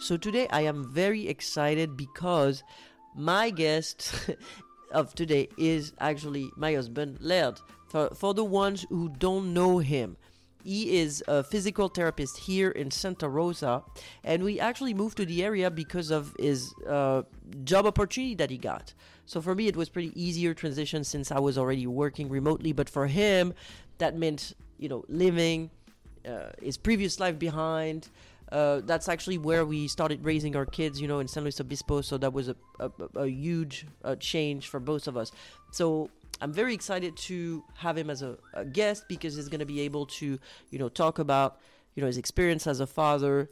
So today I am very excited because my guest of today is actually my husband, Laird. For, for the ones who don't know him, he is a physical therapist here in Santa Rosa, and we actually moved to the area because of his uh, job opportunity that he got. So for me, it was pretty easier transition since I was already working remotely. But for him, that meant you know living uh, his previous life behind. Uh, that's actually where we started raising our kids, you know, in San Luis Obispo. So that was a, a, a huge uh, change for both of us. So I'm very excited to have him as a, a guest because he's going to be able to, you know, talk about, you know, his experience as a father,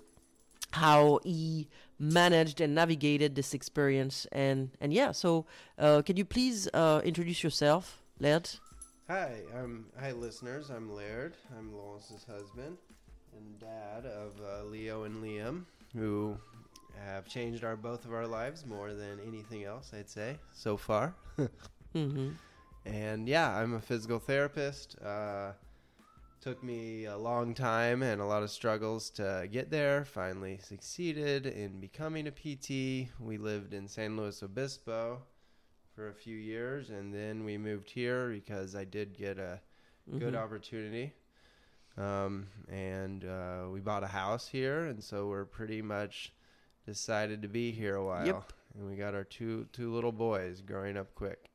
how he managed and navigated this experience, and and yeah. So uh, can you please uh, introduce yourself, Laird? Hi, I'm hi listeners. I'm Laird. I'm Lawrence's husband and dad of uh, Leo and Liam, who have changed our both of our lives more than anything else. I'd say so far. Mm-hmm. And yeah, I'm a physical therapist. Uh, took me a long time and a lot of struggles to get there. Finally succeeded in becoming a PT. We lived in San Luis Obispo for a few years, and then we moved here because I did get a good Mhm. opportunity. Um, and uh, we bought a house here, and so we're pretty much decided to be here a while. Yep. And we got our two two little boys growing up quick.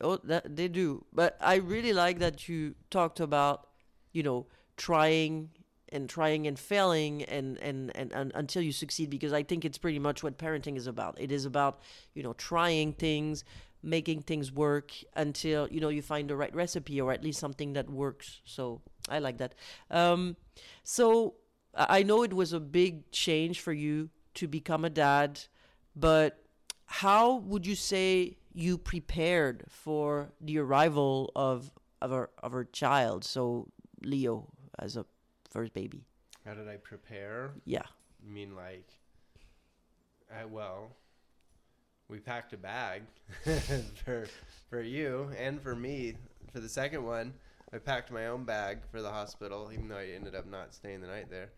Oh, that they do. But I really like that you talked about, you know, trying and trying and failing and, and, and, and until you succeed because I think it's pretty much what parenting is about. It is about, you know, trying things, making things work until, you know, you find the right recipe or at least something that works. So I like that. Um, so I know it was a big change for you to become a dad, but how would you say you prepared for the arrival of of our of our child? So Leo as a first baby. How did I prepare? Yeah. I mean, like, I well, we packed a bag for for you and for me for the second one. I packed my own bag for the hospital, even though I ended up not staying the night there.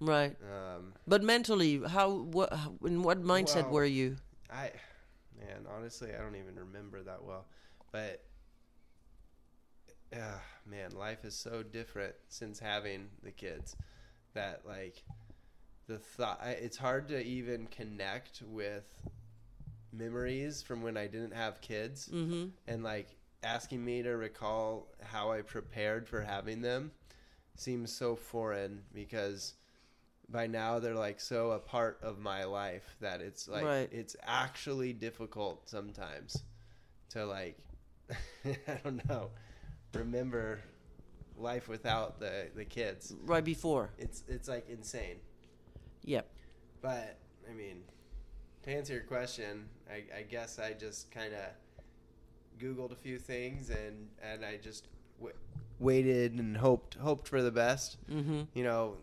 Right. Um, But mentally, how what in what mindset Well, were you? I, man, honestly, I don't even remember that well, but. Uh, man, life is so different since having the kids that like the thought it's hard to even connect with memories from when I didn't have kids Mm-hmm. and like asking me to recall how I prepared for having them seems so foreign because by now they're like so a part of my life that it's like Right. it's actually difficult sometimes to like I don't know remember life without the the kids Right before. it's it's like insane Yep. but I mean, to answer your question, I, I guess I just kind of Googled a few things and and I just w- waited and hoped hoped for the best. Mm-hmm. You know,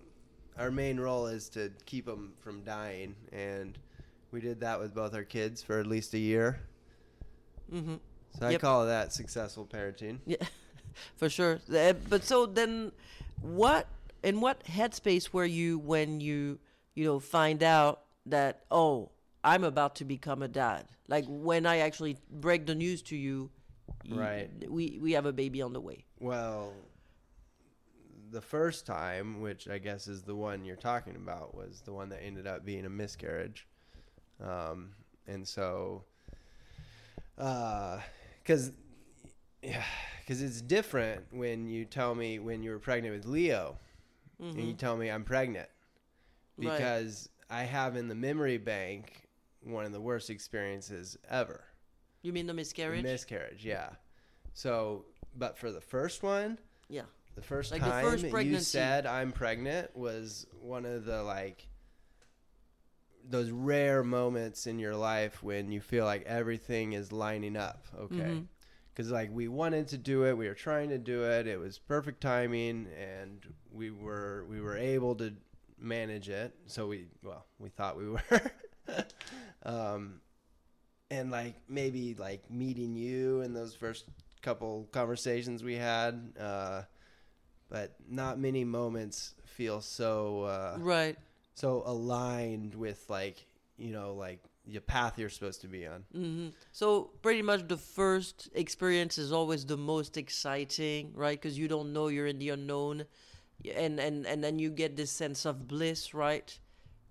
our main role is to keep them from dying, and we did that with both our kids for at least a year. Mm-hmm. So I Yep. call that successful parenting. Yeah, for sure. Uh, But so then, what in what headspace were you when you you know find out that oh I'm about to become a dad? Like when I actually break the news to you, Right. We we have a baby on the way. Well, the first time, which I guess is the one you're talking about, was the one that ended up being a miscarriage. Um, and so, because yeah, because it's different when you tell me when you were pregnant with Leo, and you tell me I'm pregnant, Right. because I have in the memory bank one of the worst experiences ever. You mean the miscarriage? Miscarriage, yeah. So, but for the first one, yeah. the first Like the time first you said I'm pregnant was one of the like those rare moments in your life when you feel like everything is lining up, okay? Mhm. Cuz like we wanted to do it, we were trying to do it, it was perfect timing and we were we were able to manage it. So we well, we thought we were um and like maybe like meeting you in those first couple conversations we had uh but not many moments feel so uh Right. so aligned with like you know like the path you're supposed to be on. hmm So pretty much the first experience is always the most exciting, right? Because you don't know you're in the unknown, and and and then you get this sense of bliss, right?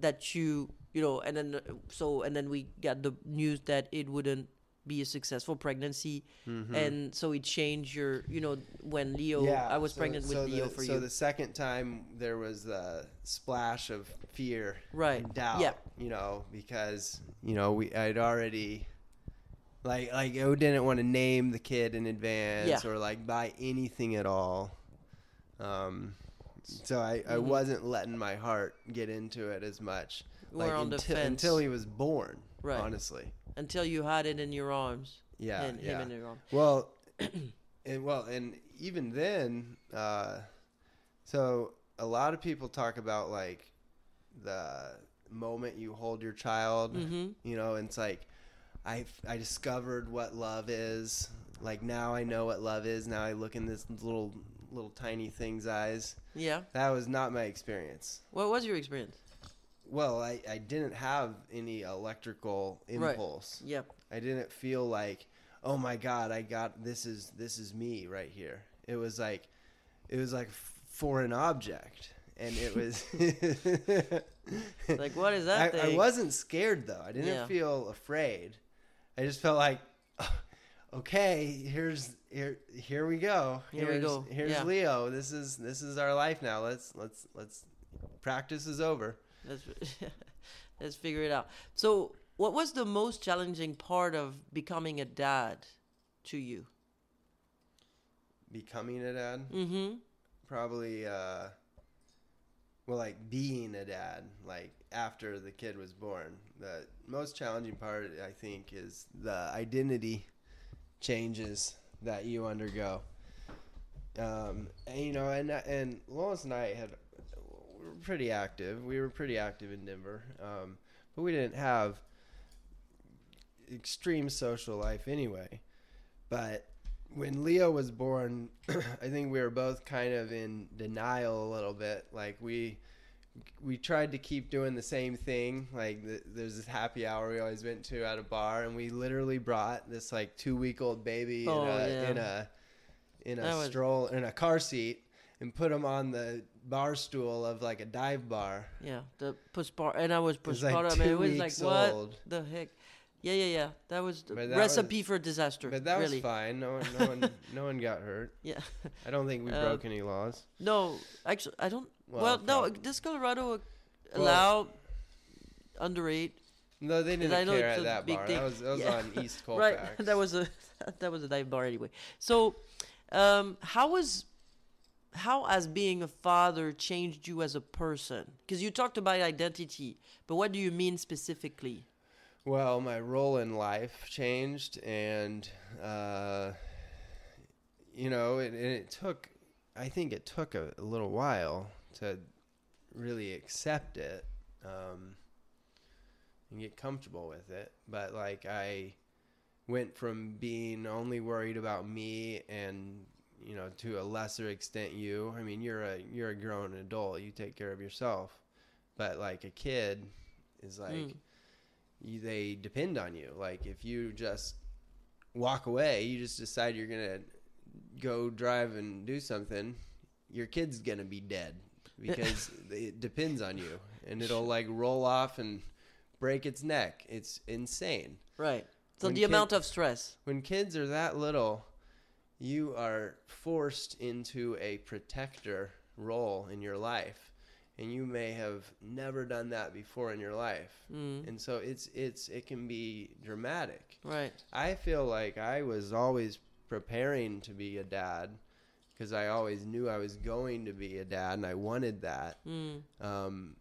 That you you know, and then so and then we got the news that it wouldn't be a successful pregnancy, and so it changed your you know when Leo yeah, I was so- pregnant with so Leo the, for so you, the second time there was the splash of fear right? and doubt. Yeah. You know, because you know we I'd already like like I didn't want to name the kid in advance Yeah. or like buy anything at all. Um, so I, I Mhm. wasn't letting my heart get into it as much. We're on the until, fence until he was born. Right. Honestly. until you had it in your arms, Yeah. and yeah. him in your arms. Well, and well, and even then, uh, so a lot of people talk about like the moment you hold your child, hmm you know, and it's like I I discovered what love is. Like now I know what love is. Now I look in this little little tiny thing's eyes. Yeah. That was not my experience. What was your experience? Well, I, I didn't have any electrical Right. impulse. Yep. I didn't feel like, oh my god, I got this is this is me right here. It was like, it was like f- foreign object, and it was Like, what is that I, I wasn't scared though. I didn't Yeah. feel afraid. I just felt like, oh, okay, here's here here we go. Here we Here's- go. Here's Yeah. Leo. This is this is our life now. Let's let's let's practice is over. Let's let's figure it out. So, what was the most challenging part of becoming a dad to you? Becoming a dad. Mm-hmm. probably uh well like being a dad like after the kid was born the most challenging part i think is the identity changes that you undergo. Um and you know and and lois and i had we were pretty active. We were pretty active in denver. Um but we didn't have extreme social life anyway. But when Leo was born, I think we were both kind of in denial a little bit. Like we we tried to keep doing the same thing. Like th there's this happy hour we always went to at a bar, and we literally brought this like two week old baby Oh, in a yeah. in a in a was- stroll in a car seat and put him on the bar stool of like a dive bar. Yeah, the push bar, and I was It was, like, postpartum, and two it was like, what old. the heck? Yeah, yeah, yeah. That was the that recipe for disaster. But that really. was fine. No one, no one, no one got hurt. Yeah. I don't think we Uh, broke any laws. No, actually, I don't. Well, Well, no. Does Colorado Well- allow underage? No, they didn't I know care at that bar. thing. That was that was Yeah. on East Colfax. Right. that was a that was a dive bar anyway. So, um, how was how has being a father changed you as a person? Because you talked about identity, but what do you mean specifically? Well, my role in life changed, and uh, you know, it, and it took. I think it took a, a little while to really accept it um, and get comfortable with it. But like, I went from being only worried about me and you know to a lesser extent you. I mean, you're a you're a grown adult. You take care of yourself. But like a kid is like Mm. you, they depend on you. Like if you just walk away, you just decide you're gonna go drive and do something, your kid's gonna be dead because it depends on you, and it'll like roll off and break its neck. It's insane. Right. So When the kid- amount of stress. When kids are that little, you are forced into a protector role in your life, and you may have never done that before in your life. Mm. And so it's it's it can be dramatic. Right. I feel like I was always preparing to be a dad because I always knew I was going to be a dad and I wanted that. Mm. Um,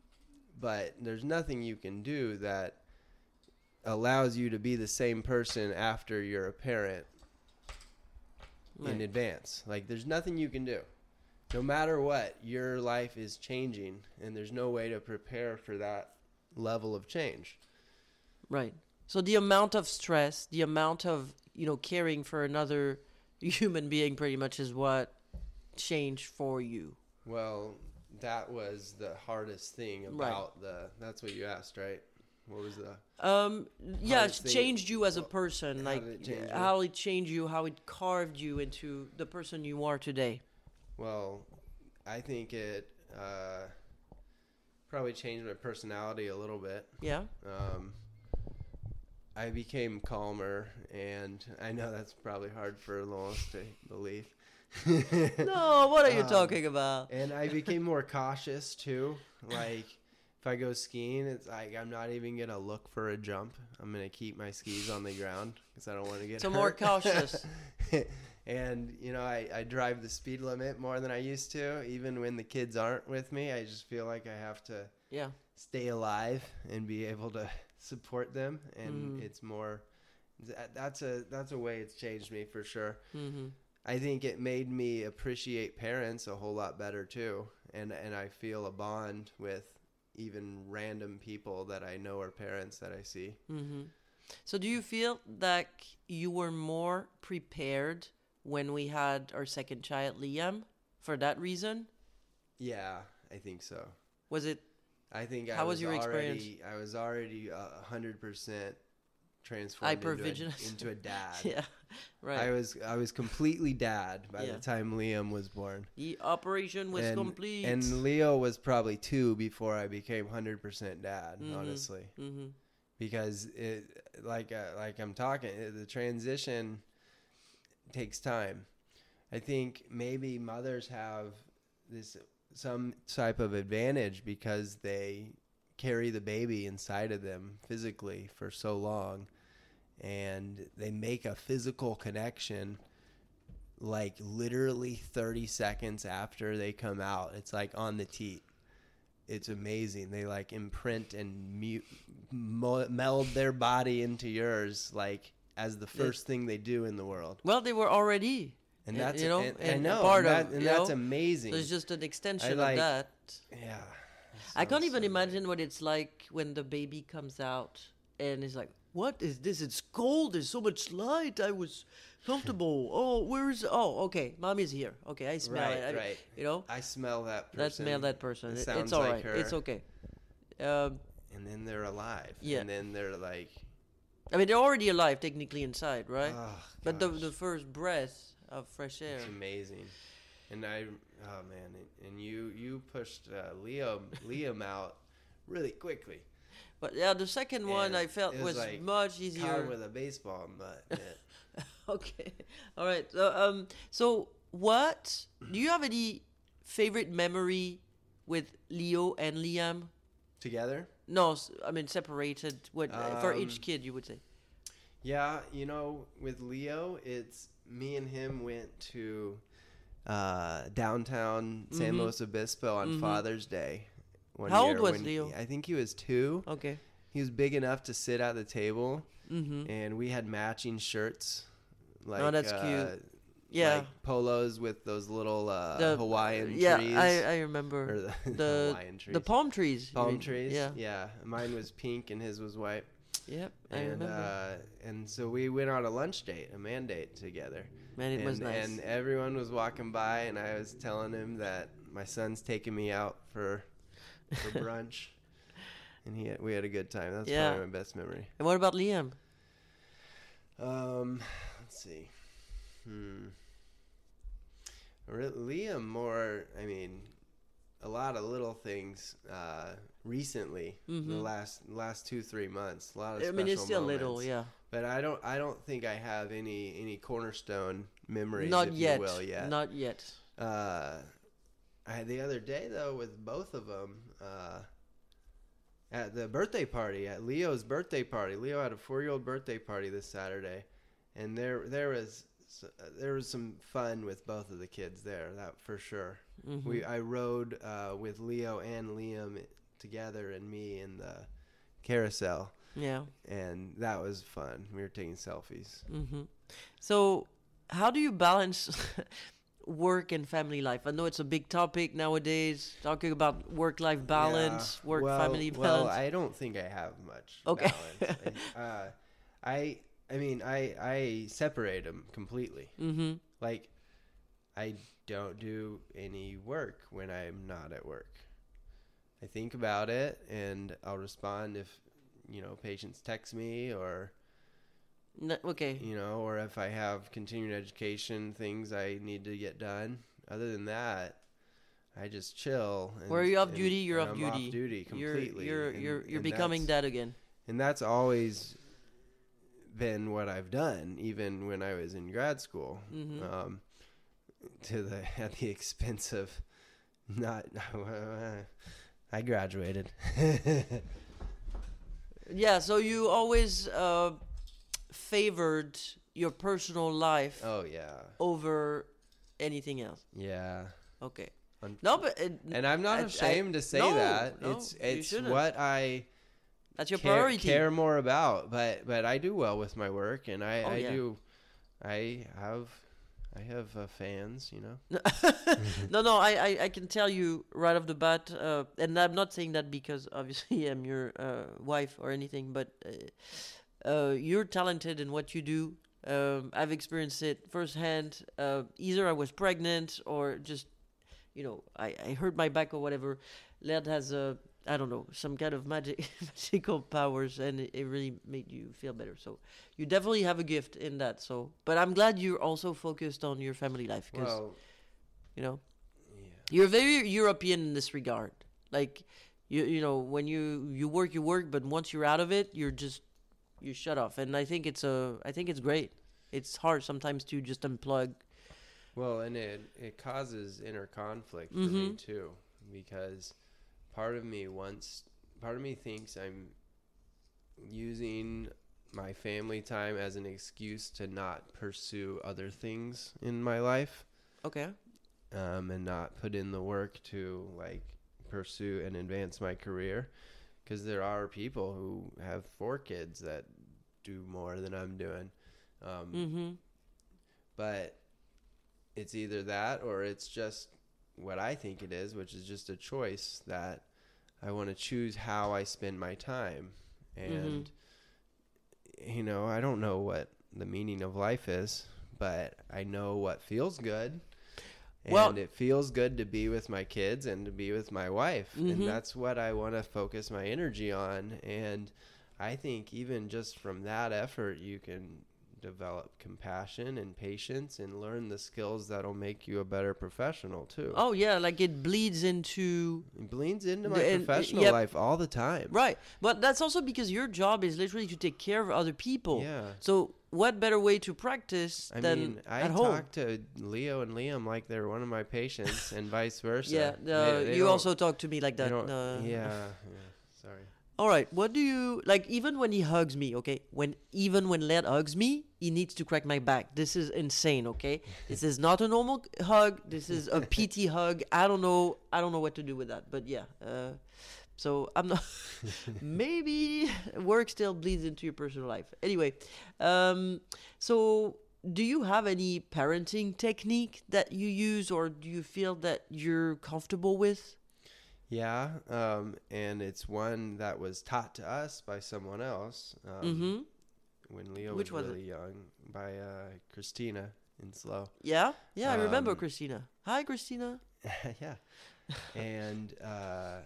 but there's nothing you can do that allows you to be the same person after you're a parent in advance. Like there's nothing you can do. No matter what, your life is changing and there's no way to prepare for that level of change. Right. So the amount of stress, the amount of you know caring for another human being, pretty much is what changed for you. Well, that was the hardest thing Right. about the. That's what you asked, right? What was the? Um, yeah, it changed you as a well, person. how Like did it change how it changed you, how it carved you into the person you are today. Well, I think it uh, probably changed my personality a little bit. Yeah. Um, I became calmer, and I know that's probably hard for Lois to believe. No, what are you Um, talking about? and I became more cautious too. Like if I go skiing, it's like I'm not even gonna look for a jump. I'm gonna keep my skis on the ground because I don't want to get So more cautious. and you know, I, I drive the speed limit more than I used to. Even when the kids aren't with me, I just feel like I have to Yeah. stay alive and be able to support them. And Mhm. it's more. That's a that's a way it's changed me for sure. Mm-hmm. I think it made me appreciate parents a whole lot better too, and and I feel a bond with even random people that I know are parents that I see. Mm-hmm. So do you feel that you were more prepared when we had our second child, Liam, for that reason? Yeah, I think so. Was it? I think I How was was, your experience? already I was already a hundred percent transformed into a, into a dad. Yeah. Right. I was I was completely dad by Yeah. the time Liam was born. the operation was and, complete. And Leo was probably two before I became hundred percent dad. Mhm. Honestly. mm-hmm. because it like uh, like I'm talking uh, the transition takes time. I think maybe mothers have this some type of advantage because they carry the baby inside of them physically for so long and they make a physical connection like literally 30 seconds after they come out it's like on the teat it's amazing. They like imprint and mute, mo- meld their body into yours like as the first thing they do in the world. Well, they were already. and that's you know, and, and know part and, of, that- and that's know, amazing. So it's just an extension like- of that. yeah. I can't even so imagine what it's like when the baby comes out and it's like, "What is this? It's cold. There's so much light. I was comfortable. oh, where is? Oh, okay, mommy's here. Okay, I smell Right, it. I- right. You know, I smell that person. let's smell that person. It It- sounds it's all like right. her. It's okay. Um, and then they're alive Yeah. and then they're like I mean, they're already alive technically inside, right? oh, but the the first breath of fresh air. It's amazing. And I, oh man, and you you pushed uh, Leo Liam out really quickly. But yeah, the second one I felt was, was like much easier. with a baseball. Yeah. okay. All right. So, um, so what do you have any favorite memory with Leo and Liam? Together? No, I mean separated. What for each Um, kid you would say? Yeah, you know, with Leo, it's me and him went to uh, downtown San Mhm. Luis Obispo on Mhm. Father's Day. One How old was Leo? he- I think he was two. Okay. He was big enough to sit at the table, Mm-hmm. and we had matching shirts. Like, Oh, that's uh, cute. Yeah. like polos with those little uh, The- Hawaiian yeah, trees. I I remember the, the Hawaiian trees. the palm trees. palm mean. trees. Yeah. yeah. Mine was pink and his was white. Yep. I and remember. uh, and so we went on a lunch date, a man date together. Man, it and, was nice. and everyone was walking by, and I was telling him that my son's taking me out for for brunch, and he had, we had a good time. That's Yeah. probably my best memory. and what about Liam? Um, let's see. Hmm. Re- Liam more. I mean, a lot of little things. Uh, recently, the Mhm. last last two three months, a lot of. I mean, it's still little, yeah. But I don't. I don't think I have any any cornerstone memories. Not if yet. You will yet. Not yet. Uh, I the other day though with both of them. Uh, at the birthday party at Leo's birthday party. Leo had a four year old birthday party this Saturday, and there there was there was some fun with both of the kids there. That for sure. Mhm. We I rode uh, with Leo and Liam together and me in the carousel, yeah. and that was fun. We were taking selfies. hmm So, how do you balance work and family life? I know it's a big topic nowadays, talking about work-life balance, Yeah. work-family balance. Well, I don't think I have much Okay. balance. I, uh, I I mean I I separate them completely. mm-hmm. Like I don't do any work when I'm not at work. I think about it and I'll respond if you know patients text me or N- okay. you know or if I have continuing education things I need to get done. Other than that, I just chill. And, Where are you off and- duty? You're off I'm duty. duty You're completely. you're and- you're you're becoming that again. and that's always been what I've done, even when I was in grad school. Mhm. Um, to the at the expense of not. I graduated. Yeah. So you always uh, favored your personal life oh yeah, over anything else. yeah. Okay. Un- No, but it, And I'm not I- I- ashamed to say no, that. no, it's it's what I that's your care, priority. care more about. But but I do well with my work, and I Oh, I yeah. do. I have I have uh, fans, you know. no, no, I, I, I can tell you right off the bat, uh, and I'm not saying that because obviously I'm your uh, wife or anything, but uh, you're talented in what you do. Um, I've experienced it firsthand. Uh, either I was pregnant or just, you know, I, I hurt my back or whatever. Laird has a, I don't know, some kind of magic magical powers, and it, it really made you feel better. So you definitely have a gift in that. So, but I'm glad you're also focused on your family life because Well, you know yeah. you're very European in this regard. Like you you know when you you work you work, but once you're out of it, you're just you shut off. And I think it's a I think it's great. It's hard sometimes to just unplug. Well, and it it causes inner conflict for me Mhm. too, because part of me wants, part of me thinks I'm using my family time as an excuse to not pursue other things in my life, Okay. um, and not put in the work to like pursue and advance my career, because there are people who have four kids that do more than I'm doing. Um, Mhm. but it's either that or it's just what I think it is, which is just a choice that I want to choose how I spend my time. And, you know, I don't know what the meaning of life is, but I know what feels good. Well- and it feels good to be with my kids and to be with my wife. Mhm. And that's what I want to focus my energy on. And I think even just from that effort, you can develop compassion and patience and learn the skills that'll make you a better professional too. Oh yeah, like it bleeds into It bleeds into my The- professional yep. life all the time. right. But that's also because your job is literally to take care of other people. Yeah. So what better way to practice I than mean, I at home? I talk to Leo and Liam like they're one of my patients, and vice versa. yeah. They- Uh, they you also talk to me like that. yeah, yeah. Sorry. All right. What do you like? Even when he hugs me, okay. When even when Laird hugs me, he needs to crack my back. This is insane. Okay. This is not a normal hug. This is a PT hug. I don't know. I don't know what to do with that. But yeah. Uh, so I'm not. maybe work still bleeds into your personal life. Anyway, um, so do you have any parenting technique that you use, or do you feel that you're comfortable with? Yeah, um, and it's one that was taught to us by someone else um, mm-hmm. when Leo Which was was it? really young, by uh, Christina in SLO. Yeah. Yeah. I remember Um, Christina. Hi, Christina. yeah, and uh,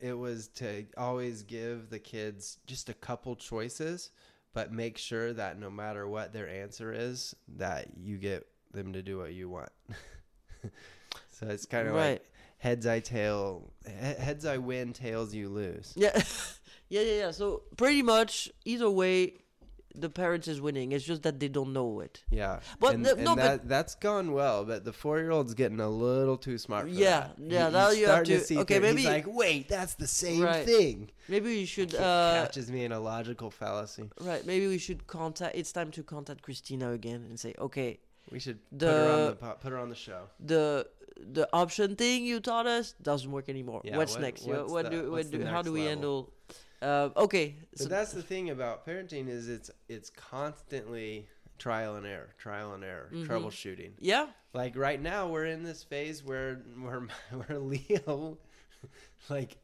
it was to always give the kids just a couple choices, but make sure that no matter what their answer is, that you get them to do what you want. so it's kind of Right. like heads I tail, he- heads I win, tails you lose. Yeah, yeah, yeah, yeah. So pretty much either way, the parents is winning. It's just that they don't know it. Yeah, But and, the- and no, but- that that's gone well. But the four year old's getting a little too smart. For Yeah, that. yeah, He- now you have to- see okay, maybe- he's like, wait, that's the same Right. thing. Maybe we should. Uh, catches me in a logical fallacy. right. Maybe we should contact. It's time to contact Christina again and say, okay, We should put her on The- the po- put her on the show. the the option thing you taught us doesn't work anymore. Yeah, what's what- next? What's what the- do, what the do how do we level? handle? Uh, okay. But So, that's the thing about parenting is it's it's constantly trial and error, trial and error, Mhm. troubleshooting. yeah. Like right now, we're in this phase where where where Leo, like,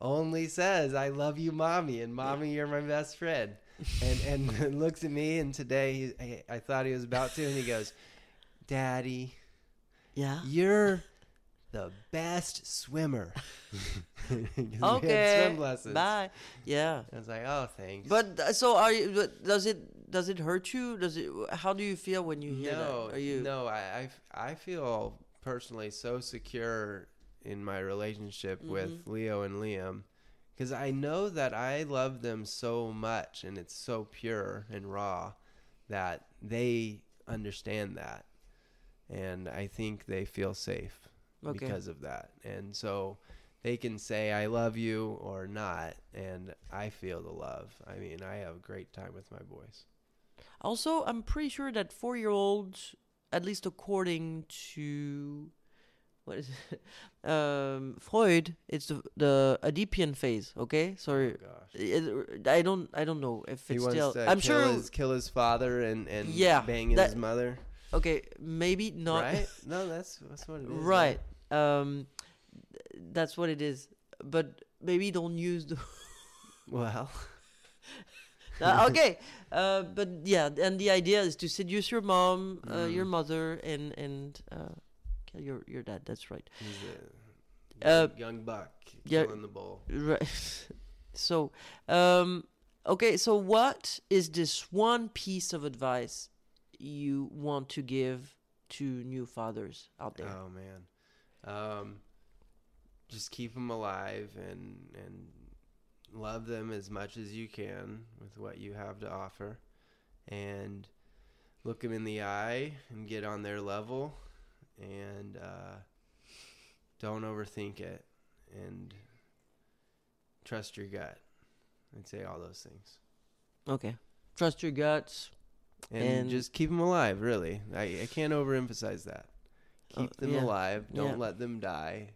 only says "I love you, mommy," and "Mommy, you're my best friend," and and looks at me. And today, he, I, I thought he was about to, and he goes, "Daddy." Yeah. You're the best swimmer. Okay. swim lessons. Bye. Yeah. I was like, oh, thanks. But uh, so are you? but Does it does it hurt you? Does it? How do you feel when you hear no, that? Are you? no, I I feel personally so secure in my relationship with Mm-hmm. Leo and Liam because I know that I love them so much and it's so pure and raw that they understand that. And I think they feel safe Okay. because of that. And so they can say, I love you or not. And I feel the love. I mean, I have a great time with my boys. Also, I'm pretty sure that four year olds, at least according to what is it? Um, Freud, it's the, the Oedipian phase. Okay, sorry. Oh, I don't. I don't know if He it's still. I'm kill sure. his, kill his father and, and Yeah, bang that- his mother. Okay, maybe not. right? No, that's that's what it is. Right. Um, that's what it is. But maybe don't use the. Well, Uh, okay, uh, but yeah, and the idea is to seduce your mom, uh, your Mm. mother, and and uh, kill your your dad. That's right. he's a Uh, young buck yeah. killing the bull. Right. so, um, okay. So, what is this one piece of advice you want to give to new fathers out there? Oh man, um, just keep them alive and and love them as much as you can with what you have to offer, and look them in the eye and get on their level, and uh, don't overthink it, and trust your gut. I'd say all those things. Okay. Trust your guts. and, And- just keep them alive. Really, I, I can't overemphasize that. Uh, Keep them yeah. alive. Don't Yeah. let them die.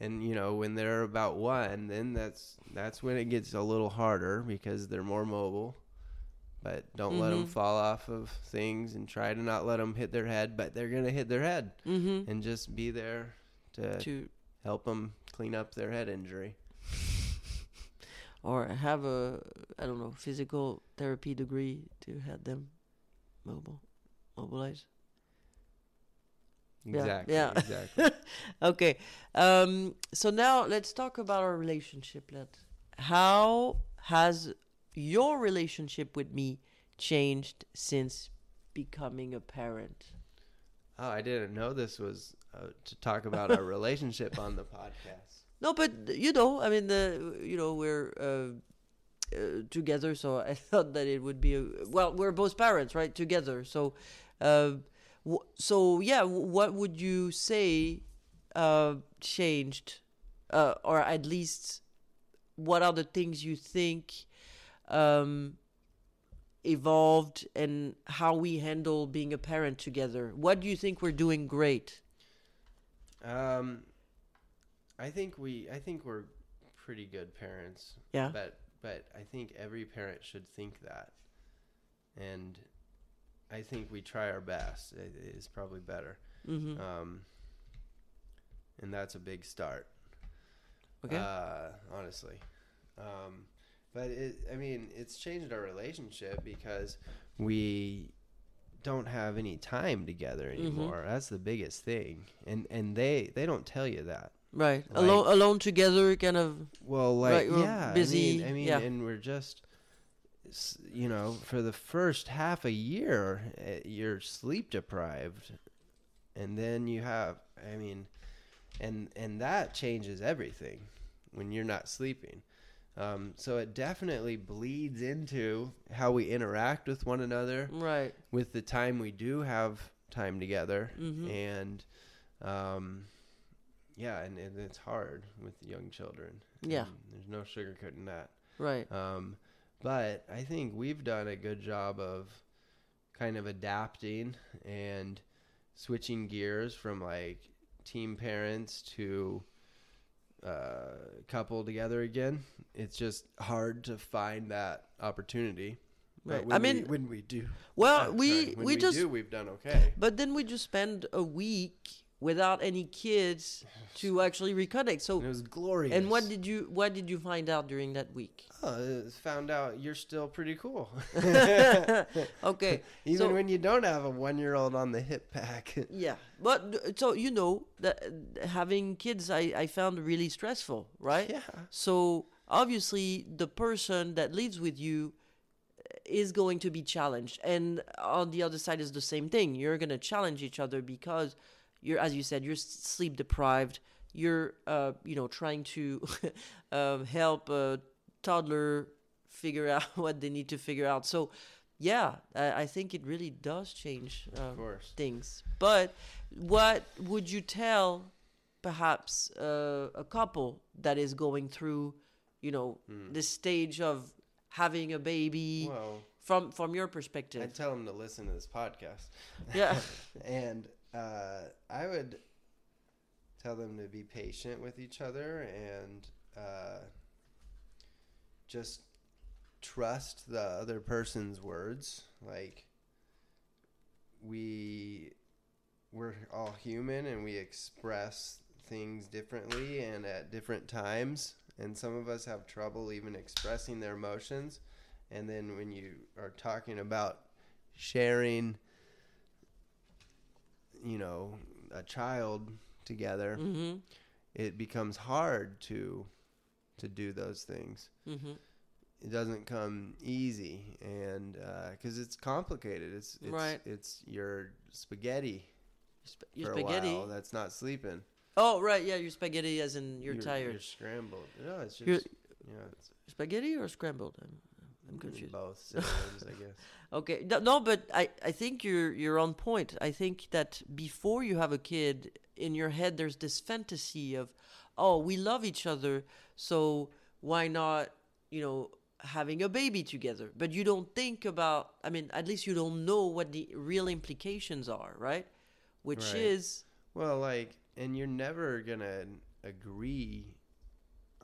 And you know when they're about one, then that's that's when it gets a little harder because they're more mobile. But don't let 'em let them fall off of things and try to not let them hit their head. But they're gonna hit their head, Mm-hmm. and just be there to To help them clean up their head injury. or have a I don't know physical therapy degree to have them mobile, mobilize. Yeah, Exactly. yeah. Exactly. Okay. Um, so now let's talk about our relationship. Let how has your relationship with me changed since becoming a parent? oh, I didn't know this was uh, to talk about our relationship on the podcast. No, but you know, I mean, the you know we're uh, uh, together, so I thought that it would be a, well. We're both parents, right? Together, so uh, w- so yeah. w- What would you say uh, changed, uh, or at least what are the things you think um, evolved, and how we handle being a parent together? What do you think we're doing great? Um, I think we, I think we're pretty good parents. Yeah. But, but I think every parent should think that, and I think we try our best. It is probably better. Mm-hmm. Um, and that's a big start. Okay. Uh, honestly. Um, but it, I mean, it's changed our relationship because we don't have any time together Mhm. anymore. That's the biggest thing. And and they they don't tell you that. Right. Like- alone alone together kind of Well, like Right, yeah, busy, I mean, I mean yeah. and we're just you know, for the first half a year, eh, you're sleep deprived. And then you have I mean, and and that changes everything when you're not sleeping. Um, so it definitely bleeds into how we interact with one another right. with the time we do have time together Mhm. and um, yeah and, and it's hard with young children Yeah. There's no sugarcoating that Right. um, but i think we've done a good job of kind of adapting and switching gears from like team parents to uh, couple together again it's just hard to find that opportunity. Right. but when I we, mean, when we do. well, we sorry, when we, just do we've done okay. But then we just spend a week without any kids to actually reconnect. So it was glorious. and what did you what did you find out during that week? Oh, found out you're still pretty cool. okay. Even so- when you don't have a one year old on the hip pack. Yeah, but so you know that having kids, I I found really stressful, right? Yeah. So obviously, the person that lives with you is going to be challenged, and on the other side is the same thing. You're gonna challenge each other because you're, as you said, you're sleep deprived. You're, uh, you know, trying to um, help a toddler figure out what they need to figure out. So, yeah, I, I think it really does change. Um, things. But what would you tell perhaps uh, a couple that is going through, you know, this stage of having a baby Well, from from your perspective? I'd tell them to listen to this podcast. yeah. and uh, I would tell them to be patient with each other and uh, just trust the other person's words. Like we we're all human and we express things differently and at different times and some of us have trouble even expressing their emotions and then when you are talking about sharing you know a child together Mhm. it becomes hard to to do those things Mhm. it doesn't come easy and because it's complicated it's, it's Right. it's your spaghetti Sp- your for spaghetti. a while that's not sleeping Oh right, yeah, your spaghetti as in you're, tired. you're scrambled no it's just You're- yeah it's spaghetti or scrambled? I'm, confused. both synonyms i guess Okay, no, no, but I, I think you're you're on point. I think that before you have a kid, in your head there's this fantasy of, oh, we love each other, so why not, you know, having a baby together? But you don't think about. I mean, at least you don't know what the real implications are, right? Which Right. is Well, like, and you're never gonna agree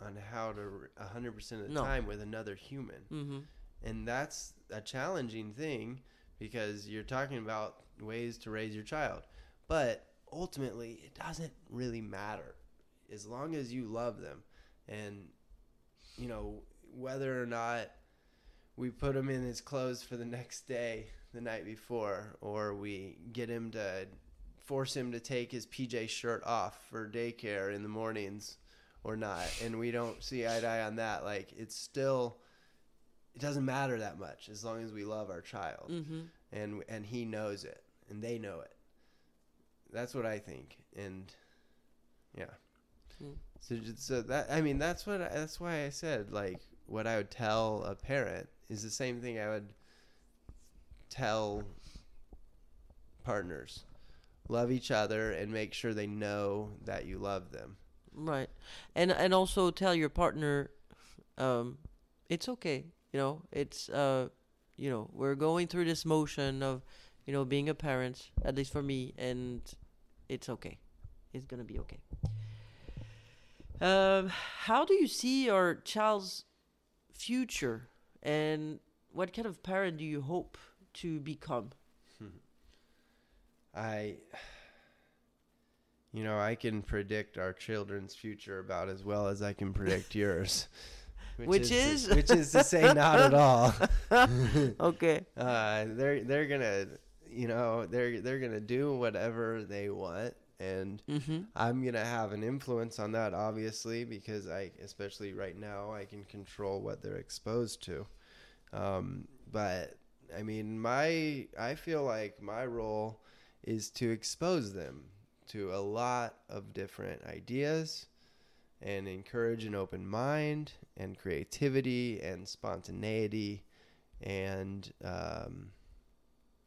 on how to hundred percent of the No. time with another human, hmm and that's a challenging thing because you're talking about ways to raise your child, but ultimately it doesn't really matter as long as you love them, and you know whether or not we put him in his clothes for the next day the night before or we get him to force him to take his PJ shirt off for daycare in the mornings or not and we don't see eye to eye on that like it's still it doesn't matter that much as long as we love our child. Hmm and and he knows it and they know it. That's what i think and yeah. Mm. so, so that i mean that's what I, that's why i said like what i would tell a parent is the same thing i would tell partners. Love each other and make sure they know that you love them Right, and and also tell your partner, um, it's okay. You know, it's uh, you know, we're going through this motion of, you know, being a parent. At least for me, and it's okay. It's gonna be okay. Um, how do you see your child's future, and what kind of parent do you hope to become? I, you know, I can predict our children's future about as well as I can predict yours. Which to- is? which is to say, not at all. Okay. Uh, they're they're gonna, you know, they're they're gonna do whatever they want, and Mm-hmm. I'm gonna have an influence on that, obviously, because I, especially right now, I can control what they're exposed to. Um, but I mean, my I feel like my role is to expose them to a lot of different ideas and encourage an open mind and creativity and spontaneity and um,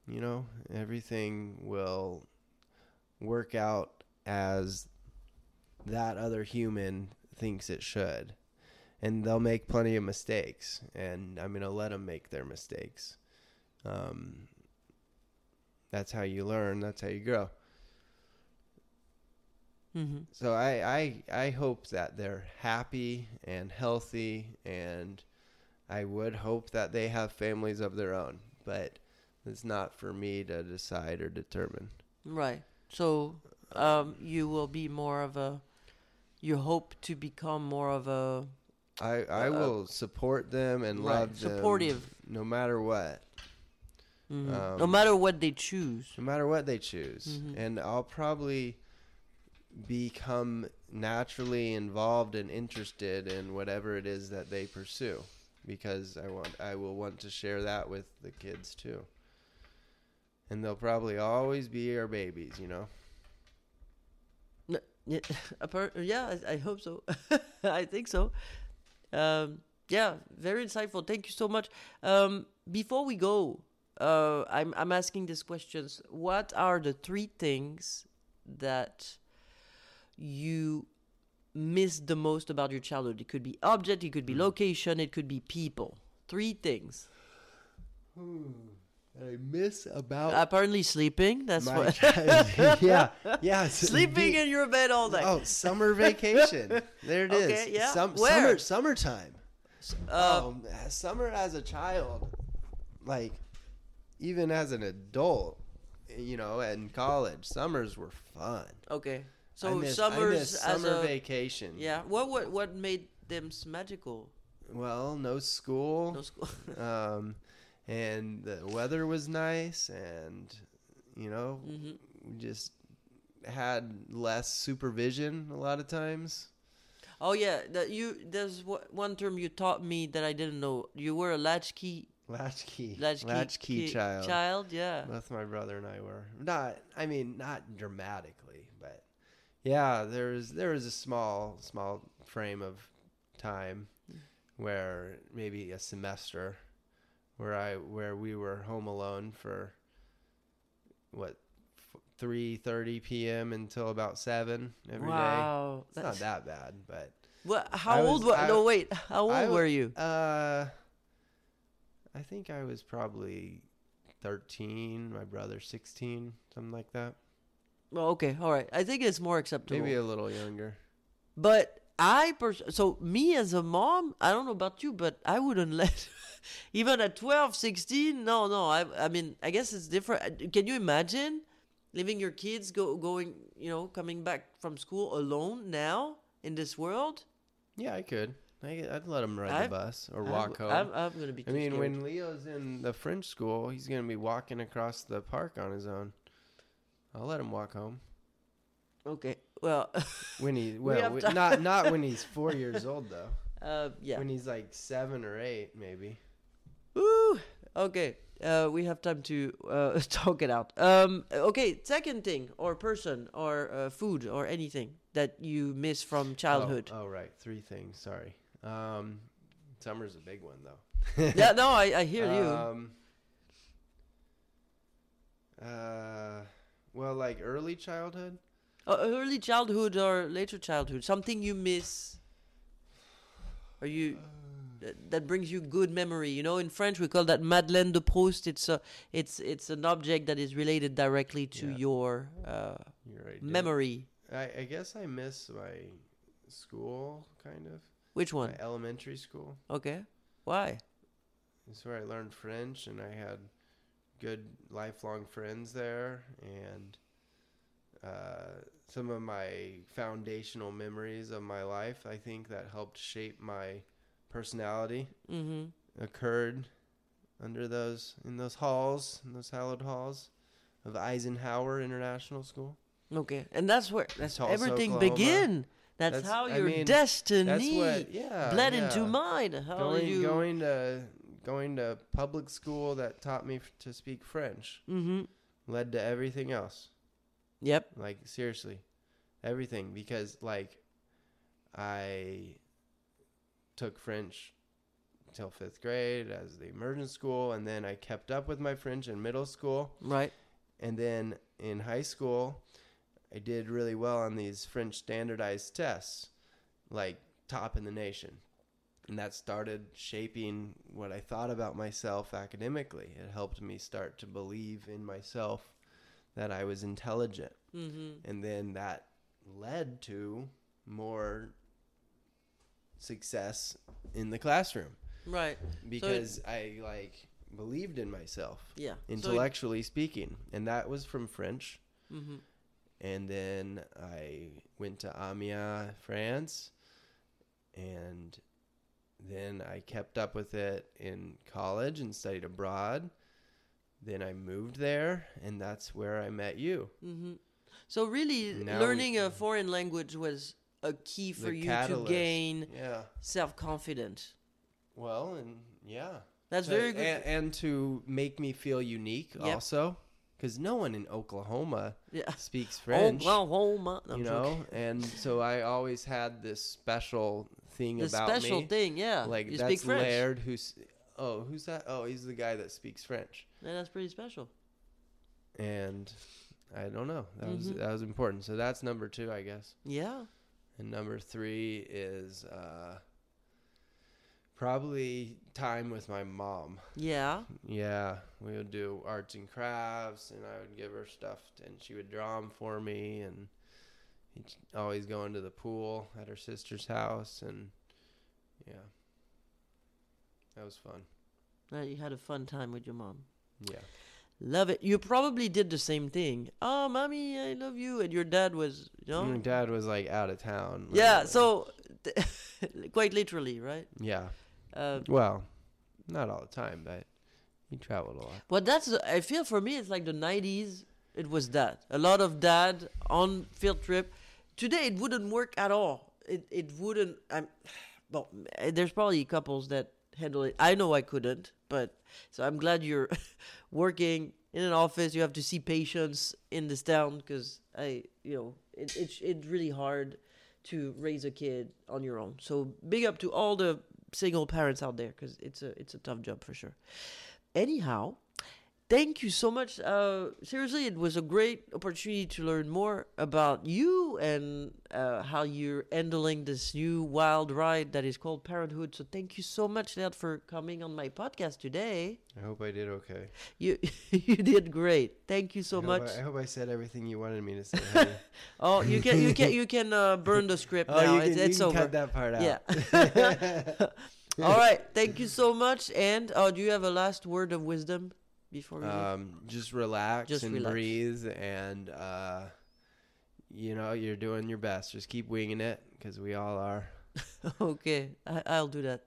you know everything will work out as that other human thinks it should. And they'll make plenty of mistakes and i'm going to let them make their mistakes. Um, that's how you learn that's how you grow Mm-hmm. so I, I I hope that they're happy and healthy and I would hope that they have families of their own, but it's not for me to decide or determine. Right. So um, you will be more of a. You hope to become more of a I I Uh, will support them and right, love them supportive. no matter what. mhm. no Um, matter what they choose. no matter what they choose. Mhm. And I'll probably become naturally involved and interested in whatever it is that they pursue because I want I will want to share that with the kids too. And they'll probably always be our babies, you know. Yeah, I, I hope so. I think so. Um, yeah, very insightful. Thank you so much. Um, before we go, uh, I'm I'm asking these questions. What are the three things that you miss the most about your childhood? It could be object, it could be location, it could be people. Three things. I miss about Apparently, sleeping. That's what. yeah, yeah. sleeping be- in your bed all day. Oh, summer vacation. There it is. Okay, yeah. Sum- Where? Summer, summertime. Uh, um, summer as a child, like even as an adult, you know, in college, summers were fun. Okay. I So miss, I summers miss as summer a vacation. yeah. What what what made them magical? Well, no school. No school. um, and the weather was nice, and you know, hmm we just had less supervision a lot of times. Oh yeah, that you. There's one term you taught me that I didn't know. You were a latchkey Latchkey, latchkey, latchkey key- child. Child, yeah. Both my brother and I were not. I mean, not dramatically, yeah, there was there was a small small frame of time where maybe a semester where I where we were home alone for what three thirty p.m. until about seven every day. wow. It's not that bad, but What? How I old? were I- no, wait. How old I were you? uh, I think I was probably thirteen. My brother sixteen, something like that. Well, okay, all right. I think it's more acceptable. Maybe a little younger. But I pers- so me as a mom, I don't know about you, but I wouldn't let even at 12, 16, no, no. I I mean, I guess it's different. Uh, Can you imagine leaving your kids go going, you know, coming back from school alone now in this world? Yeah, I could. I, I'd let him ride I've- the bus or I'm- walk home. I'm, I'm, going to be I mean, scared. when Leo's in the French school, he's gonna be walking across the park on his own. I'll let him walk home Okay. Well, when he well have w- to- not not when he's four years old though. uh, yeah. When he's like seven or eight, maybe. Woo! Okay. Uh, we have time to uh, talk it out. Um, okay, second thing, or person, or uh, food, or anything that you miss from childhood. Oh, oh right, three things. Sorry. Um, summer's a big one though. yeah, no, I, I hear you. Um, uh, well, like early childhood. Uh, early childhood or later childhood, something you miss, or you that, that brings you good memory. You know, in French we call that Madeleine de Proust. It's a, it's it's an object that is related directly to Yeah. your uh, right. memory. I, I guess I miss my school, kind of. Which one? My elementary school. Okay, why? It's where I learned French, and I had good lifelong friends there, and uh, some of my foundational memories of my life. I think that helped shape my personality. Mm-hmm. Occurred under those in those halls, in those hallowed halls of Eisenhower International School. Okay, and that's where that's Tulsa, everything Oklahoma. begin. That's, That's- how I your mean, destiny what, yeah, bled yeah. into mine. How going you? going to going to public school that taught me f- to speak French Mm-hmm. led to everything else. Yep. Like seriously, everything because like I took French till fifth grade as the immersion school, and then I kept up with my French in middle school, Right. and then in high school, I did really well on these French standardized tests, like top in the nation. And that started shaping what I thought about myself academically. It helped me start to believe in myself that I was intelligent. Mm-hmm. And then that led to more success in the classroom Right. because I like believed in myself Yeah. intellectually speaking and that was from french mm-hmm. and then I went to Amiens, France, and then I kept up with it in college and studied abroad. Then I moved there, and that's where I met you. hmm So really, Now learning we- a foreign language was a key for you catalyst. to gain Yeah. self confidence. Well, and yeah. That's To- very good. And, and to make me feel unique Yep. also, because no one in Oklahoma yeah. speaks French. Oklahoma. No, I'm you joking. know, and so I always had this special thing the about special me. thing, yeah. like you that's speak French. Laird, who's oh, who's that? Oh, he's the guy that speaks French, Yeah, that's pretty special. and I don't know. That was Mhm. that was important. So that's number two, I guess. Yeah. And number three is uh, probably time with my mom. Yeah. Yeah, we would do arts and crafts, and I would give her stuff, and she would draw them for me, and always go into the pool at her sister's house, and yeah, that was fun. Uh, you had a fun time with your mom. Yeah, Love it. You probably did the same thing. Oh, mommy, I love you. And your dad was, you know? my dad was like out of town. yeah. So, quite literally, right? yeah, Uh, well, not all the time, but he traveled a lot. But that's I feel for me it's like the 90s it was that. A lot of dad on field trip. Today it wouldn't work at all. It it wouldn't I'm well there's probably couples that handle it. I know I couldn't, but so I'm glad you're working in an office. You have to see patients in this town cuz I you know it, it's it's really hard to raise a kid on your own. So big up to all the single parents out there cuz it's a it's a tough job for sure. Anyhow thank you so much. Uh, seriously it was a great opportunity to learn more about you and uh, how you're handling this new wild ride that is called parenthood. So thank you so much Ned, for coming on my podcast today. I hope I did okay. you you did great. Thank you so I much. I, I hope I said everything you wanted me to say. oh you can you can you can uh, burn the script oh, now. can, it's, you it's over. cut that part out. yeah. All right. Thank you so much. And uh, do you have a last word of wisdom before we um, just relax Just and relax. breathe and uh, you know you're doing your best. Just keep winging it because we all are. Okay I, i'll do that